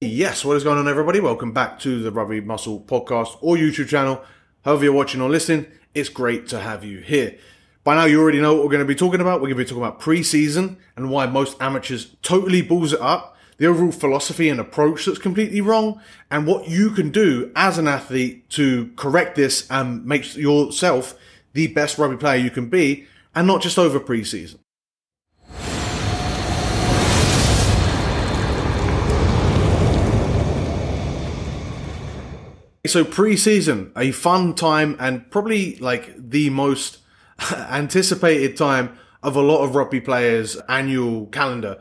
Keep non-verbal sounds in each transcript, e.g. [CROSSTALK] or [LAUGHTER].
Yes, what is going on, everybody? Welcome back to the Rugby Muscle podcast or YouTube channel. However, you're watching or listening, it's great to have you here. By now, you already know what we're going to be talking about. We're going to be talking about pre season and why most amateurs totally balls it up, the overall philosophy and approach that's completely wrong, and what you can do as an athlete to correct this and make yourself the best rugby player you can be, and not just over pre So pre-season, a fun time and probably like the most [LAUGHS] anticipated time of a lot of rugby players' annual calendar.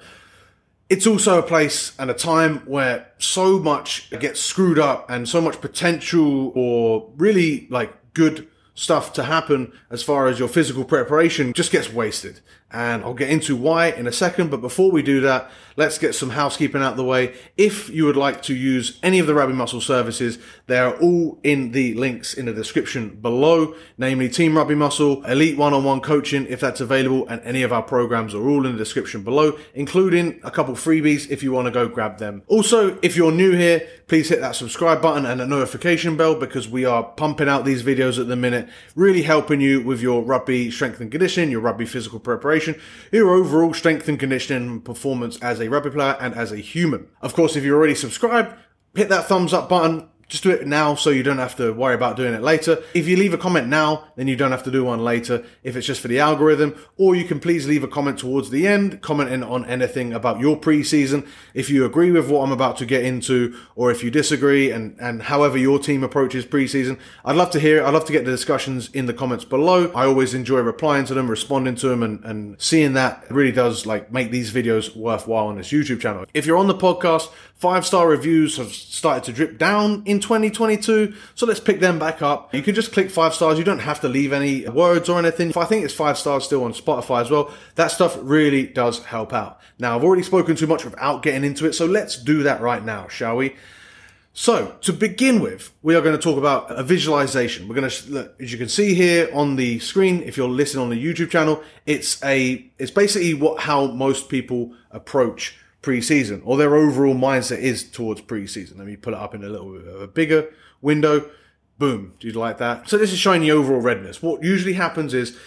It's also a place and a time where so much gets screwed up and so much potential or really like good stuff to happen as far as your physical preparation just gets wasted. And I'll get into why in a second. But before we do that, let's get some housekeeping out of the way. If you would like to use any of the Rugby Muscle services, they are all in the links in the description below, namely Team Rugby Muscle, Elite One-on-One Coaching, if that's available, and any of our programs are all in the description below, including a couple freebies if you want to go grab them. Also, if you're new here, please hit that subscribe button and the notification bell because we are pumping out these videos at the minute, really helping you with your rugby strength and conditioning, your rugby physical preparation, your overall strength and conditioning performance as a rugby player and as a human. Of course, if you're already subscribed, hit that thumbs up button, just do it now so you don't have to worry about doing it later. If you leave a comment now, then you don't have to do one later if it's just for the algorithm. Or you can please leave a comment towards the end, commenting on anything about your preseason. If you agree with what I'm about to get into, or if you disagree and, and however your team approaches preseason, I'd love to hear it. I'd love to get the discussions in the comments below. I always enjoy replying to them, responding to them and, and seeing that really does like make these videos worthwhile on this YouTube channel. If you're on the podcast, five star reviews have started to drip down in 2022. So let's pick them back up. You can just click five stars. You don't have to leave any words or anything. I think it's five stars still on Spotify as well. That stuff really does help out. Now, I've already spoken too much without getting into it. So let's do that right now, shall we? So, to begin with, we are going to talk about a visualization. We're going to, look, as you can see here on the screen, if you're listening on the YouTube channel, it's a, it's basically what, how most people approach pre-season or their overall mindset is towards pre-season. Let me pull it up in a little bit of a bigger window. Boom. Do you like that? So this is showing the overall redness. What usually happens is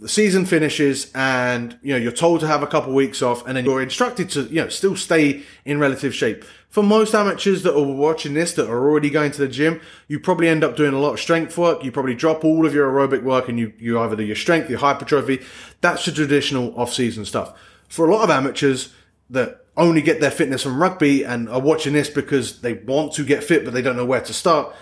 the season finishes and you know you're told to have a couple of weeks off and then you're instructed to you know still stay in relative shape for most amateurs that are watching this that are already going to the gym you probably end up doing a lot of strength work you probably drop all of your aerobic work and you you either do your strength your hypertrophy that's the traditional off-season stuff for a lot of amateurs that only get their fitness from rugby and are watching this because they want to get fit, but they don't know where to start,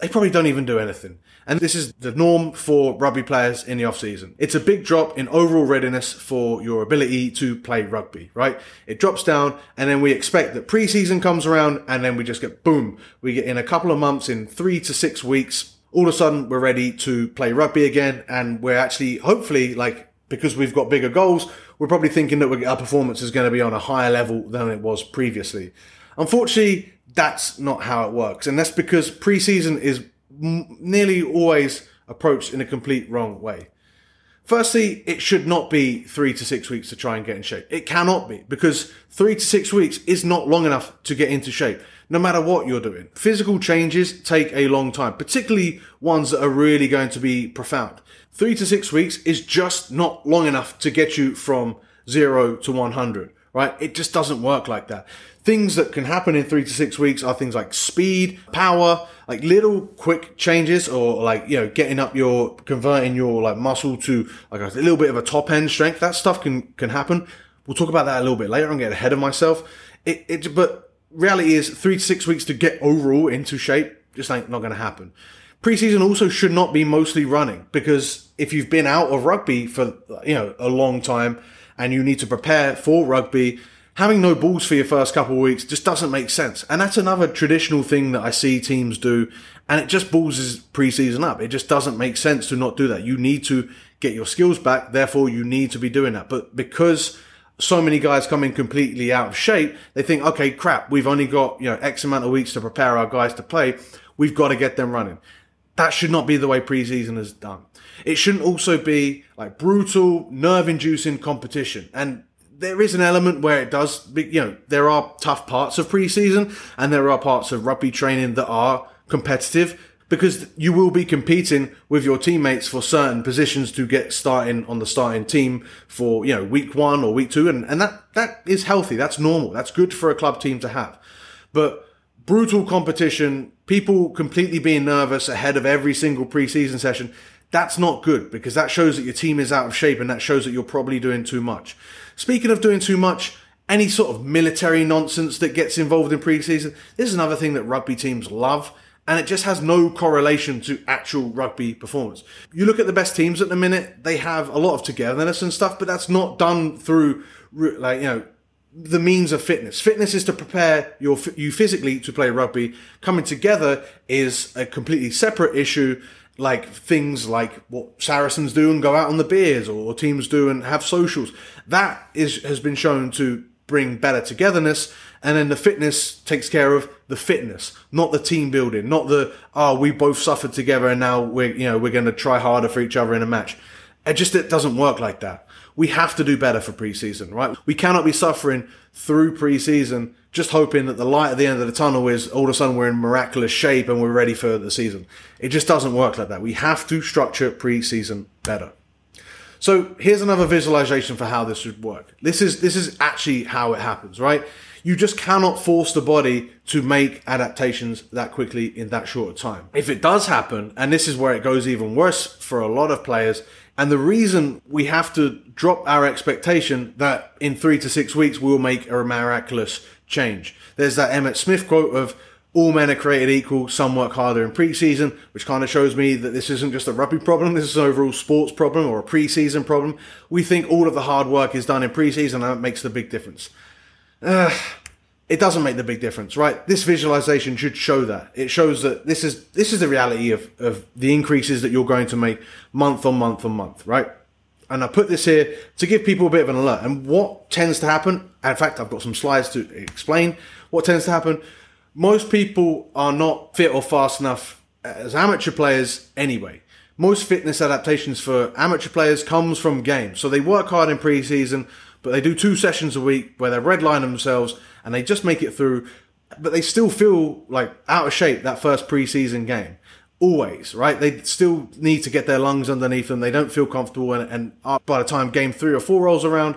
they probably don't even do anything. And this is the norm for rugby players in the off season. It's a big drop in overall readiness for your ability to play rugby, right? It drops down and then we expect that preseason comes around and then we just get boom. We get in a couple of months, in three to six weeks, all of a sudden we're ready to play rugby again and we're actually hopefully like because we've got bigger goals, we're probably thinking that our performance is going to be on a higher level than it was previously. Unfortunately, that's not how it works. And that's because preseason is m- nearly always approached in a complete wrong way. Firstly, it should not be three to six weeks to try and get in shape. It cannot be because three to six weeks is not long enough to get into shape, no matter what you're doing. Physical changes take a long time, particularly ones that are really going to be profound. Three to six weeks is just not long enough to get you from zero to 100, right? It just doesn't work like that. Things that can happen in three to six weeks are things like speed, power, like little quick changes or like, you know, getting up your, converting your like muscle to like a little bit of a top end strength. That stuff can, can happen. We'll talk about that a little bit later. I'm getting ahead of myself. It, it, but reality is three to six weeks to get overall into shape just ain't not going to happen. Preseason also should not be mostly running because if you've been out of rugby for, you know, a long time and you need to prepare for rugby, having no balls for your first couple of weeks just doesn't make sense. And that's another traditional thing that I see teams do. And it just balls preseason up. It just doesn't make sense to not do that. You need to get your skills back. Therefore, you need to be doing that. But because so many guys come in completely out of shape, they think, okay, crap, we've only got, you know, X amount of weeks to prepare our guys to play. We've got to get them running. That should not be the way preseason is done. It shouldn't also be like brutal, nerve inducing competition. And there is an element where it does, you know, there are tough parts of preseason and there are parts of rugby training that are competitive because you will be competing with your teammates for certain positions to get starting on the starting team for, you know, week one or week two. And, and that, that is healthy. That's normal. That's good for a club team to have. But brutal competition, people completely being nervous ahead of every single preseason session, that's not good because that shows that your team is out of shape and that shows that you're probably doing too much. Speaking of doing too much, any sort of military nonsense that gets involved in preseason, this is another thing that rugby teams love and it just has no correlation to actual rugby performance. You look at the best teams at the minute, they have a lot of togetherness and stuff, but that's not done through like, you know, the means of fitness. Fitness is to prepare your you physically to play rugby. Coming together is a completely separate issue. Like things like what Saracens do and go out on the beers, or teams do and have socials. That is has been shown to bring better togetherness and then the fitness takes care of the fitness, not the team building, not the, oh, we both suffered together and now we're, you know, we're going to try harder for each other in a match. It just, it doesn't work like that. We have to do better for preseason, right? We cannot be suffering through preseason just hoping that the light at the end of the tunnel is all of a sudden we're in miraculous shape and we're ready for the season. It just doesn't work like that. We have to structure preseason better. So here's another visualization for how this should work. This is this is actually how it happens, right? You just cannot force the body to make adaptations that quickly in that short time. If it does happen, and this is where it goes even worse for a lot of players, and the reason we have to drop our expectation that in three to six weeks we'll make a miraculous change. There's that Emmitt Smith quote of all men are created equal, some work harder in preseason, which kind of shows me that this isn't just a rugby problem, this is an overall sports problem or a preseason problem. We think all of the hard work is done in preseason and that makes the big difference. Uh, it doesn't make the big difference, right? This visualization should show that. It shows that this is this is the reality of, of the increases that you're going to make month on month on month, right? And I put this here to give people a bit of an alert. And what tends to happen, in fact, I've got some slides to explain what tends to happen. Most people are not fit or fast enough as amateur players anyway. Most fitness adaptations for amateur players comes from games. So they work hard in preseason but they do two sessions a week where they redline themselves and they just make it through, but they still feel like out of shape that first preseason game. Always, right? They still need to get their lungs underneath them. They don't feel comfortable, and, and by the time game three or four rolls around,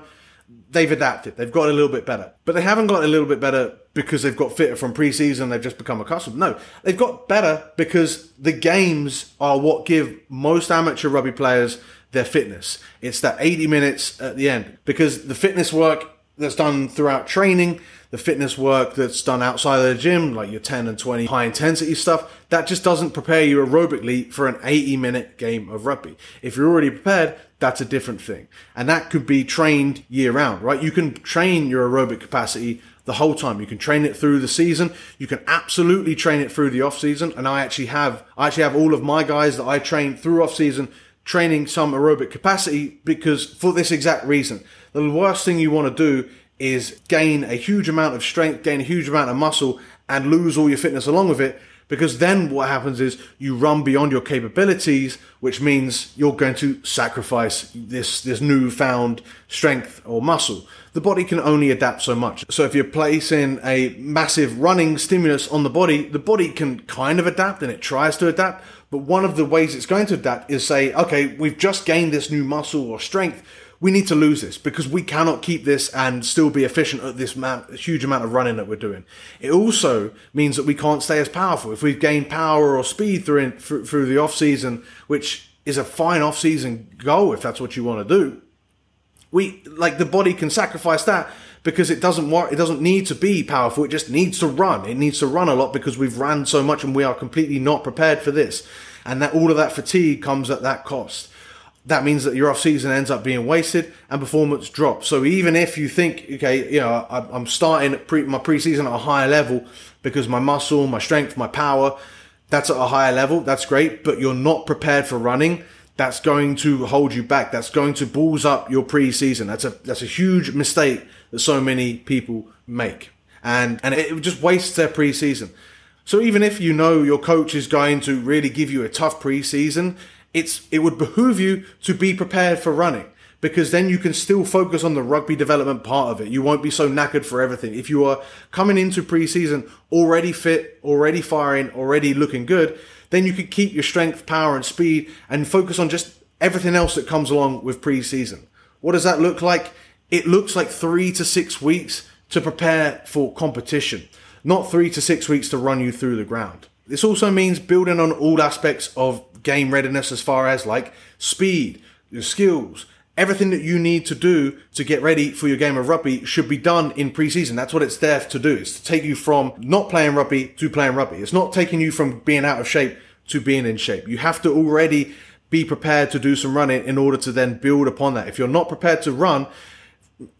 they've adapted. They've got a little bit better. But they haven't got a little bit better because they've got fitter from preseason. They've just become accustomed. No, they've got better because the games are what give most amateur rugby players their fitness. It's that 80 minutes at the end because the fitness work that's done throughout training, the fitness work that's done outside of the gym, like your 10 and 20 high intensity stuff, that just doesn't prepare you aerobically for an 80 minute game of rugby. If you're already prepared, that's a different thing. And that could be trained year round, right? You can train your aerobic capacity the whole time. You can train it through the season. You can absolutely train it through the off season. And I actually have, I actually have all of my guys that I train through off season training some aerobic capacity because for this exact reason. The worst thing you want to do is gain a huge amount of strength, gain a huge amount of muscle, and lose all your fitness along with it. Because then what happens is you run beyond your capabilities, which means you're going to sacrifice this, this newfound strength or muscle. The body can only adapt so much. So if you're placing a massive running stimulus on the body, the body can kind of adapt and it tries to adapt, but one of the ways it's going to adapt is say, okay, we've just gained this new muscle or strength. We need to lose this because we cannot keep this and still be efficient at this amount, huge amount of running that we're doing. It also means that we can't stay as powerful. If we've gained power or speed through, through, through the off season, which is a fine off season goal if that's what you want to do, we like the body can sacrifice that because it doesn't want it doesn't need to be powerful. It just needs to run. It needs to run a lot because we've ran so much and we are completely not prepared for this. And that all of that fatigue comes at that cost. That means that your off season ends up being wasted and performance drops. So even if you think okay you know i'm starting pre, my preseason at a higher level because my muscle my strength my power that's at a higher level that's great but you're not prepared for running that's going to hold you back. That's going to balls up your preseason. That's a that's a huge mistake that so many people make. And, and it just wastes their preseason. So even if you know your coach is going to really give you a tough preseason, it's, it would behoove you to be prepared for running because then you can still focus on the rugby development part of it. You won't be so knackered for everything. If you are coming into preseason already fit, already firing, already looking good, then you could keep your strength, power, and speed and focus on just everything else that comes along with preseason. What does that look like? It looks like three to six weeks to prepare for competition, not three to six weeks to run you through the ground. This also means building on all aspects of game readiness as far as like speed, your skills, everything that you need to do to get ready for your game of rugby should be done in preseason. That's what it's there to do. It's to take you from not playing rugby to playing rugby. It's not taking you from being out of shape to being in shape. You have to already be prepared to do some running in order to then build upon that. If you're not prepared to run,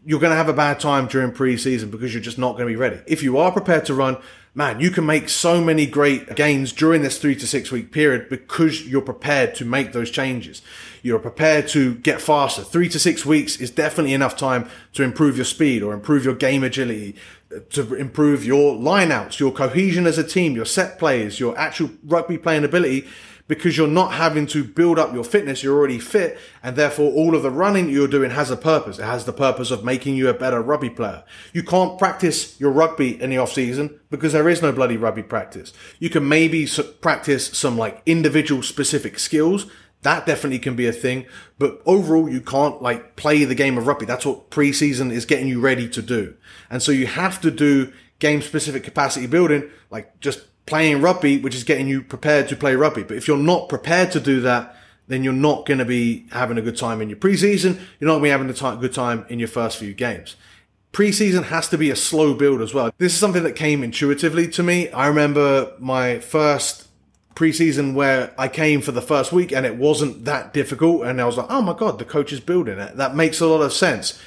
you're going to have a bad time during preseason because you're just not going to be ready. If you are prepared to run, man, you can make so many great gains during this three to six week period because you're prepared to make those changes. You're prepared to get faster. Three to six weeks is definitely enough time to improve your speed or improve your game agility, uh, to improve your lineouts, your cohesion as a team, your set plays, your actual rugby playing ability because you're not having to build up your fitness. You're already fit. And therefore all of the running you're doing has a purpose. It has the purpose of making you a better rugby player. You can't practice your rugby in the off season because there is no bloody rugby practice. You can maybe practice some like individual specific skills. That definitely can be a thing. But overall, you can't like play the game of rugby. That's what preseason is getting you ready to do. And so you have to do game specific capacity building, like just playing rugby, which is getting you prepared to play rugby. But if you're not prepared to do that, then you're not going to be having a good time in your preseason. You're not going to be having a t- good time in your first few games. Preseason has to be a slow build as well. This is something that came intuitively to me. I remember my first preseason where I came for the first week and it wasn't that difficult. And I was like, oh my God, the coach is building it. That makes a lot of sense.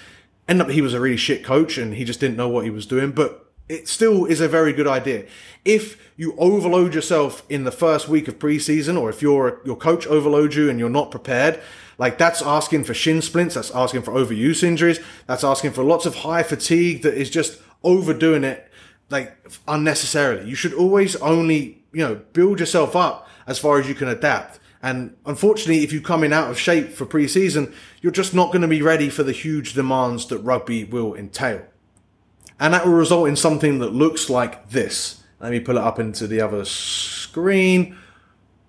End up, he was a really shit coach and he just didn't know what he was doing. But it still is a very good idea. If you overload yourself in the first week of preseason, or if your your coach overloads you and you're not prepared, like that's asking for shin splints, that's asking for overuse injuries, that's asking for lots of high fatigue that is just overdoing it like unnecessarily. You should always only, you know, build yourself up as far as you can adapt. And unfortunately, if you come in out of shape for preseason, you're just not going to be ready for the huge demands that rugby will entail. And that will result in something that looks like this. Let me pull it up into the other screen.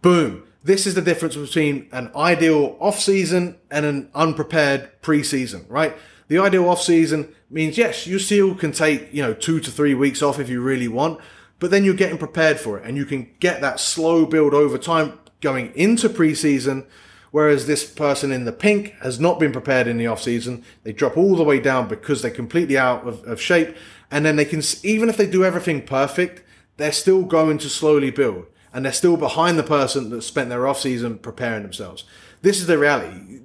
Boom. This is the difference between an ideal off season and an unprepared pre-season, right? The ideal off season means yes, you still can take, you know, two to three weeks off if you really want, but then you're getting prepared for it and you can get that slow build over time going into pre-season Whereas this person in the pink has not been prepared in the off season. They drop all the way down because they're completely out of, of shape. And then they can, even if they do everything perfect, they're still going to slowly build and they're still behind the person that spent their off season preparing themselves. This is the reality.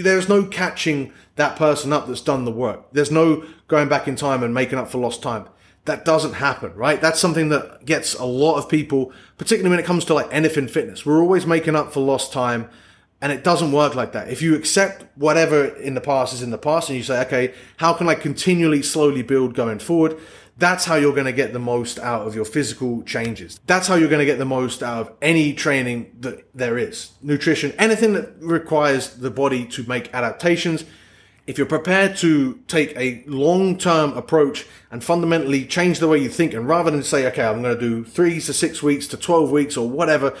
There's no catching that person up that's done the work. There's no going back in time and making up for lost time. That doesn't happen, right? That's something that gets a lot of people, particularly when it comes to like anything fitness. We're always making up for lost time and it doesn't work like that. If you accept whatever in the past is in the past and you say, okay, how can I continually slowly build going forward? That's how you're going to get the most out of your physical changes. That's how you're going to get the most out of any training that there is. Nutrition, anything that requires the body to make adaptations. If you're prepared to take a long-term approach and fundamentally change the way you think, and rather than say, okay, I'm going to do three to six weeks to 12 weeks or whatever,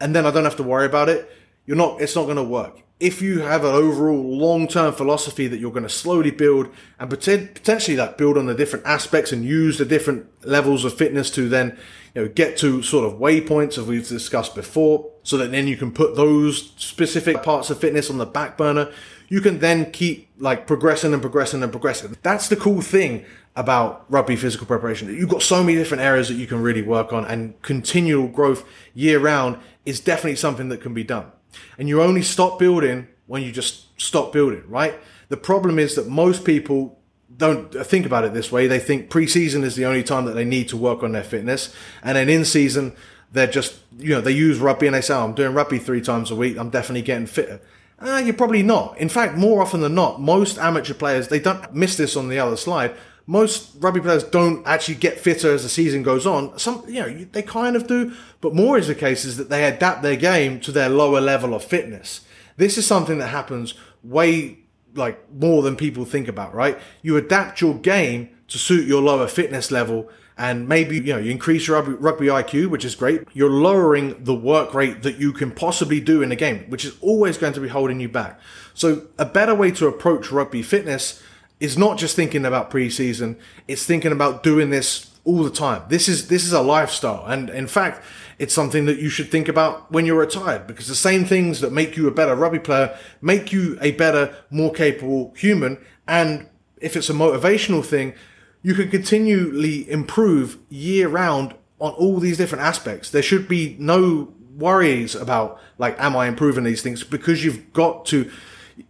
and then I don't have to worry about it, you're not, it's not going to work. If you have an overall long-term philosophy that you're going to slowly build and potentially like build on the different aspects and use the different levels of fitness to then, you know, get to sort of waypoints as we've discussed before, so that then you can put those specific parts of fitness on the back burner. You can then keep like progressing and progressing and progressing. That's the cool thing about rugby physical preparation. You've got so many different areas that you can really work on and continual growth year round is definitely something that can be done. And you only stop building when you just stop building, right? The problem is that most people don't think about it this way. They think preseason is the only time that they need to work on their fitness. And then in season, they're just, you know, they use rugby and they say, oh, I'm doing rugby three times a week. I'm definitely getting fitter. Uh, you're probably not. In fact, more often than not, most amateur players, they don't miss this on the other slide most rugby players don't actually get fitter as the season goes on. Some, you know, they kind of do, but more is the case is that they adapt their game to their lower level of fitness. This is something that happens way like more than people think about, right? You adapt your game to suit your lower fitness level and maybe you know you increase your rugby IQ, which is great. You're lowering the work rate that you can possibly do in a game, which is always going to be holding you back. So a better way to approach rugby fitness is not just thinking about preseason; it's thinking about doing this all the time. This is this is a lifestyle, and in fact, it's something that you should think about when you're retired because the same things that make you a better rugby player make you a better, more capable human. And if it's a motivational thing, you can continually improve year round on all these different aspects. There should be no worries about like, am I improving these things? Because you've got to,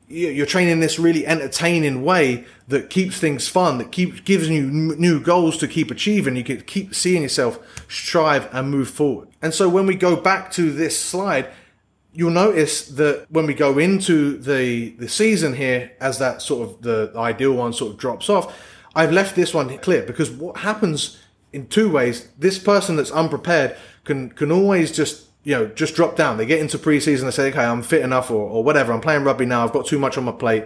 you're training this really entertaining way that keeps things fun, that keeps gives you new goals to keep achieving. You can keep seeing yourself strive and move forward. And so when we go back to this slide, you'll notice that when we go into the the season here, as that sort of the ideal one sort of drops off, I've left this one clear because what happens in two ways, this person that's unprepared can can always just you know just drop down. They get into preseason, they say, okay, I'm fit enough or, or whatever. I'm playing rugby now. I've got too much on my plate.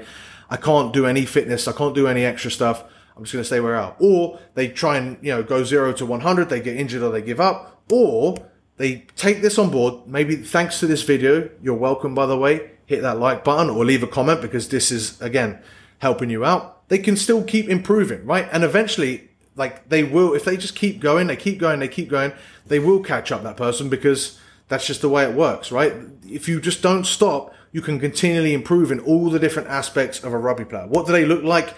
I can't do any fitness. I can't do any extra stuff. I'm just going to stay where I am. Or they try and you know go zero to 100. They get injured or they give up. Or they take this on board. Maybe thanks to this video, you're welcome. By the way, hit that like button or leave a comment because this is again helping you out they can still keep improving, right? And eventually, like they will, if they just keep going, they keep going, they keep going, they will catch up that person because that's just the way it works, right? If you just don't stop, you can continually improve in all the different aspects of a rugby player. What do they look like?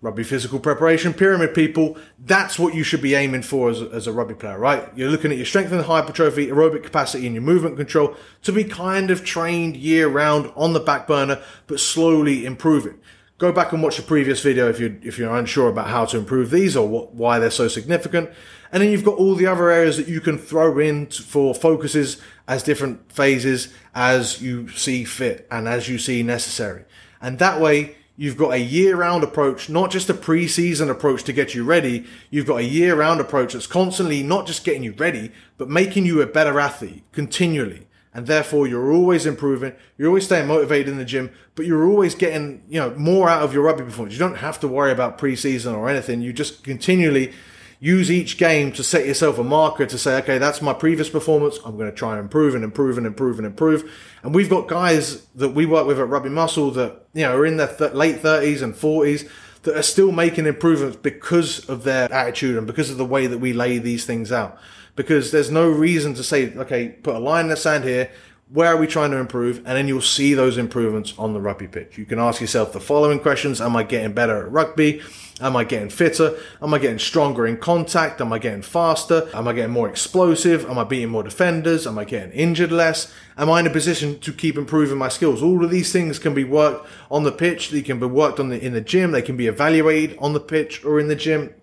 Rugby physical preparation, pyramid people. That's what you should be aiming for as a, as a rugby player, right? You're looking at your strength and hypertrophy, aerobic capacity, and your movement control to be kind of trained year round on the back burner, but slowly improving go back and watch the previous video if you're if you're unsure about how to improve these or what, why they're so significant. And then you've got all the other areas that you can throw in for focuses as different phases as you see fit and as you see necessary. And that way you've got a year-round approach, not just a pre-season approach to get you ready. You've got a year-round approach that's constantly not just getting you ready, but making you a better athlete continually and therefore you're always improving. You're always staying motivated in the gym, but you're always getting you know more out of your rugby performance. You don't have to worry about preseason or anything. You just continually use each game to set yourself a marker to say, okay, that's my previous performance. I'm going to try and improve and improve and improve and improve. And we've got guys that we work with at Rugby Muscle that you know are in their th- late 30s and 40s that are still making improvements because of their attitude and because of the way that we lay these things out because there's no reason to say, okay, put a line in the sand here. Where are we trying to improve? And then you'll see those improvements on the rugby pitch. You can ask yourself the following questions. Am I getting better at rugby? Am I getting fitter? Am I getting stronger in contact? Am I getting faster? Am I getting more explosive? Am I beating more defenders? Am I getting injured less? Am I in a position to keep improving my skills? All of these things can be worked on the pitch. They can be worked on the, in the gym. They can be evaluated on the pitch or in the gym.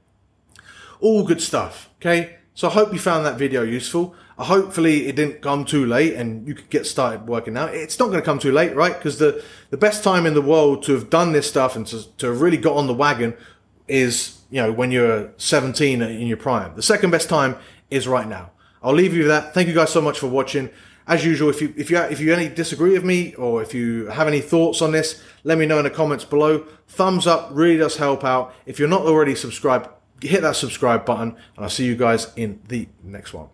All good stuff. Okay. So I hope you found that video useful. Hopefully it didn't come too late and you could get started working now. It's not going to come too late, right? Because the, the best time in the world to have done this stuff and to, to have really got on the wagon is, you know, when you're 17 in your prime. The second best time is right now. I'll leave you with that. Thank you guys so much for watching. As usual, if you if you if you any disagree with me or if you have any thoughts on this, let me know in the comments below. Thumbs up really does help out. If you're not already subscribed, hit that subscribe button, and I'll see you guys in the next one.